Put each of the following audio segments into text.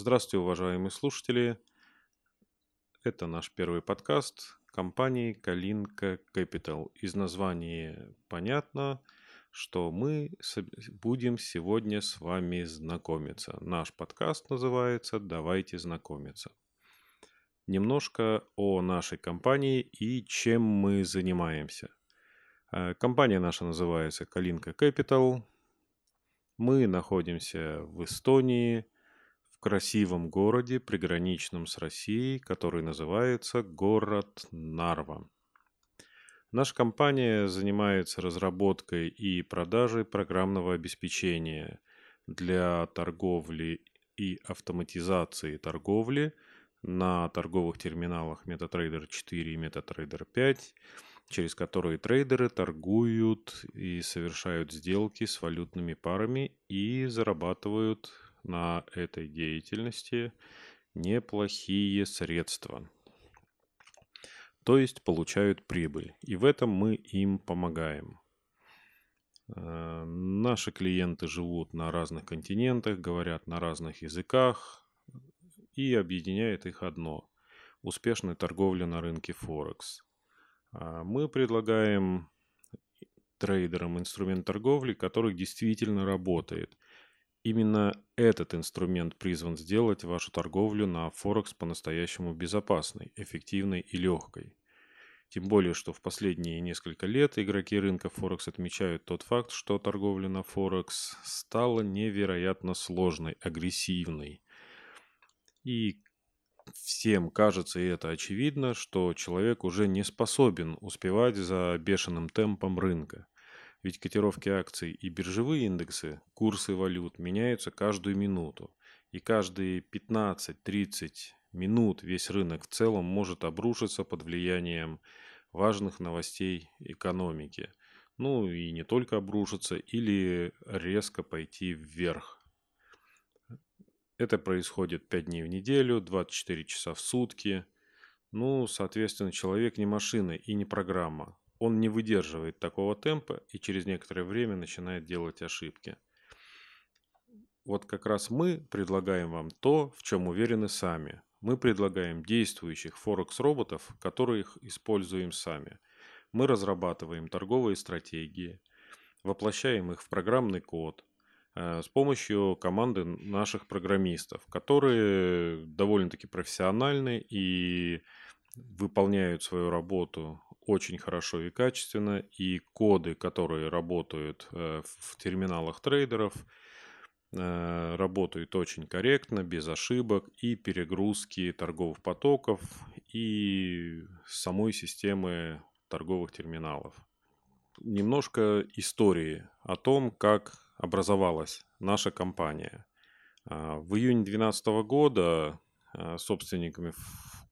Здравствуйте, уважаемые слушатели. Это наш первый подкаст компании Калинка Capital. Из названия понятно, что мы будем сегодня с вами знакомиться. Наш подкаст называется «Давайте знакомиться». Немножко о нашей компании и чем мы занимаемся. Э, компания наша называется Калинка Capital. Мы находимся в Эстонии – в красивом городе, приграничном с Россией, который называется город Нарва. Наша компания занимается разработкой и продажей программного обеспечения для торговли и автоматизации торговли на торговых терминалах MetaTrader 4 и MetaTrader 5, через которые трейдеры торгуют и совершают сделки с валютными парами и зарабатывают на этой деятельности неплохие средства. То есть получают прибыль. И в этом мы им помогаем. Э, наши клиенты живут на разных континентах, говорят на разных языках и объединяет их одно – успешная торговля на рынке Форекс. А мы предлагаем трейдерам инструмент торговли, который действительно работает – Именно этот инструмент призван сделать вашу торговлю на Форекс по-настоящему безопасной, эффективной и легкой. Тем более, что в последние несколько лет игроки рынка Форекс отмечают тот факт, что торговля на Форекс стала невероятно сложной, агрессивной. И всем кажется, и это очевидно, что человек уже не способен успевать за бешеным темпом рынка – ведь котировки акций и биржевые индексы, курсы валют меняются каждую минуту. И каждые 15-30 минут весь рынок в целом может обрушиться под влиянием важных новостей экономики. Ну и не только обрушиться, или резко пойти вверх. Это происходит 5 дней в неделю, 24 часа в сутки. Ну, соответственно, человек не машина и не программа он не выдерживает такого темпа и через некоторое время начинает делать ошибки. Вот как раз мы предлагаем вам то, в чем уверены сами. Мы предлагаем действующих Форекс-роботов, которые их используем сами. Мы разрабатываем торговые стратегии, воплощаем их в программный код э, с помощью команды наших программистов, которые довольно-таки профессиональны и выполняют свою работу очень хорошо и качественно, и коды, которые работают э, в терминалах трейдеров, э, работают очень корректно, без ошибок и перегрузки торговых потоков и самой системы торговых терминалов. Немножко истории о том, как образовалась наша компания. А, в июне 2012 года собственниками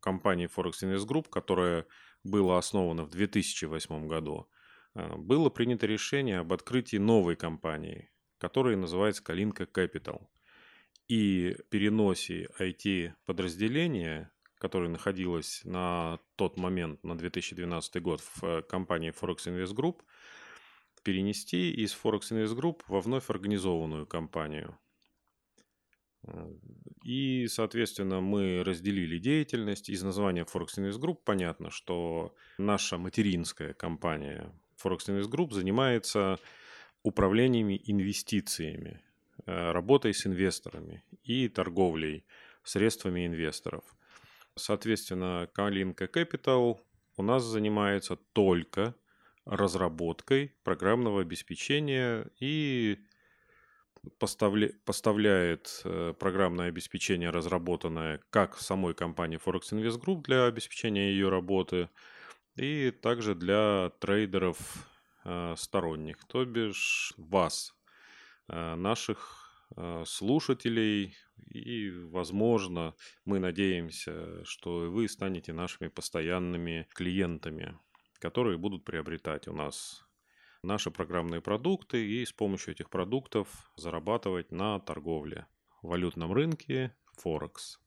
компании Forex Invest Group, которая было основано в 2008 году, э, было принято решение об открытии новой компании, которая называется Калинка Capital. И переносе IT-подразделения, которое находилось на тот момент, на 2012 год в э, компании Forex Invest Group, перенести из Forex Invest Group во вновь организованную компанию – и, соответственно, мы разделили деятельность. Из названия Forex Invest Group понятно, что наша материнская компания Forex Invest Group занимается управлениями инвестициями, э, работой с инвесторами и торговлей средствами инвесторов. Соответственно, Калинка Capital у нас занимается только разработкой программного обеспечения и поставля... поставляет э, программное обеспечение, разработанное как самой компании Forex Invest Group для обеспечения ее работы, и также для трейдеров э, сторонних, то бишь вас, э, наших слушателей, и, возможно, мы надеемся, что вы станете нашими постоянными клиентами, которые будут приобретать у нас наши программные продукты и с помощью этих продуктов зарабатывать на торговле, валютном рынке, Форекс.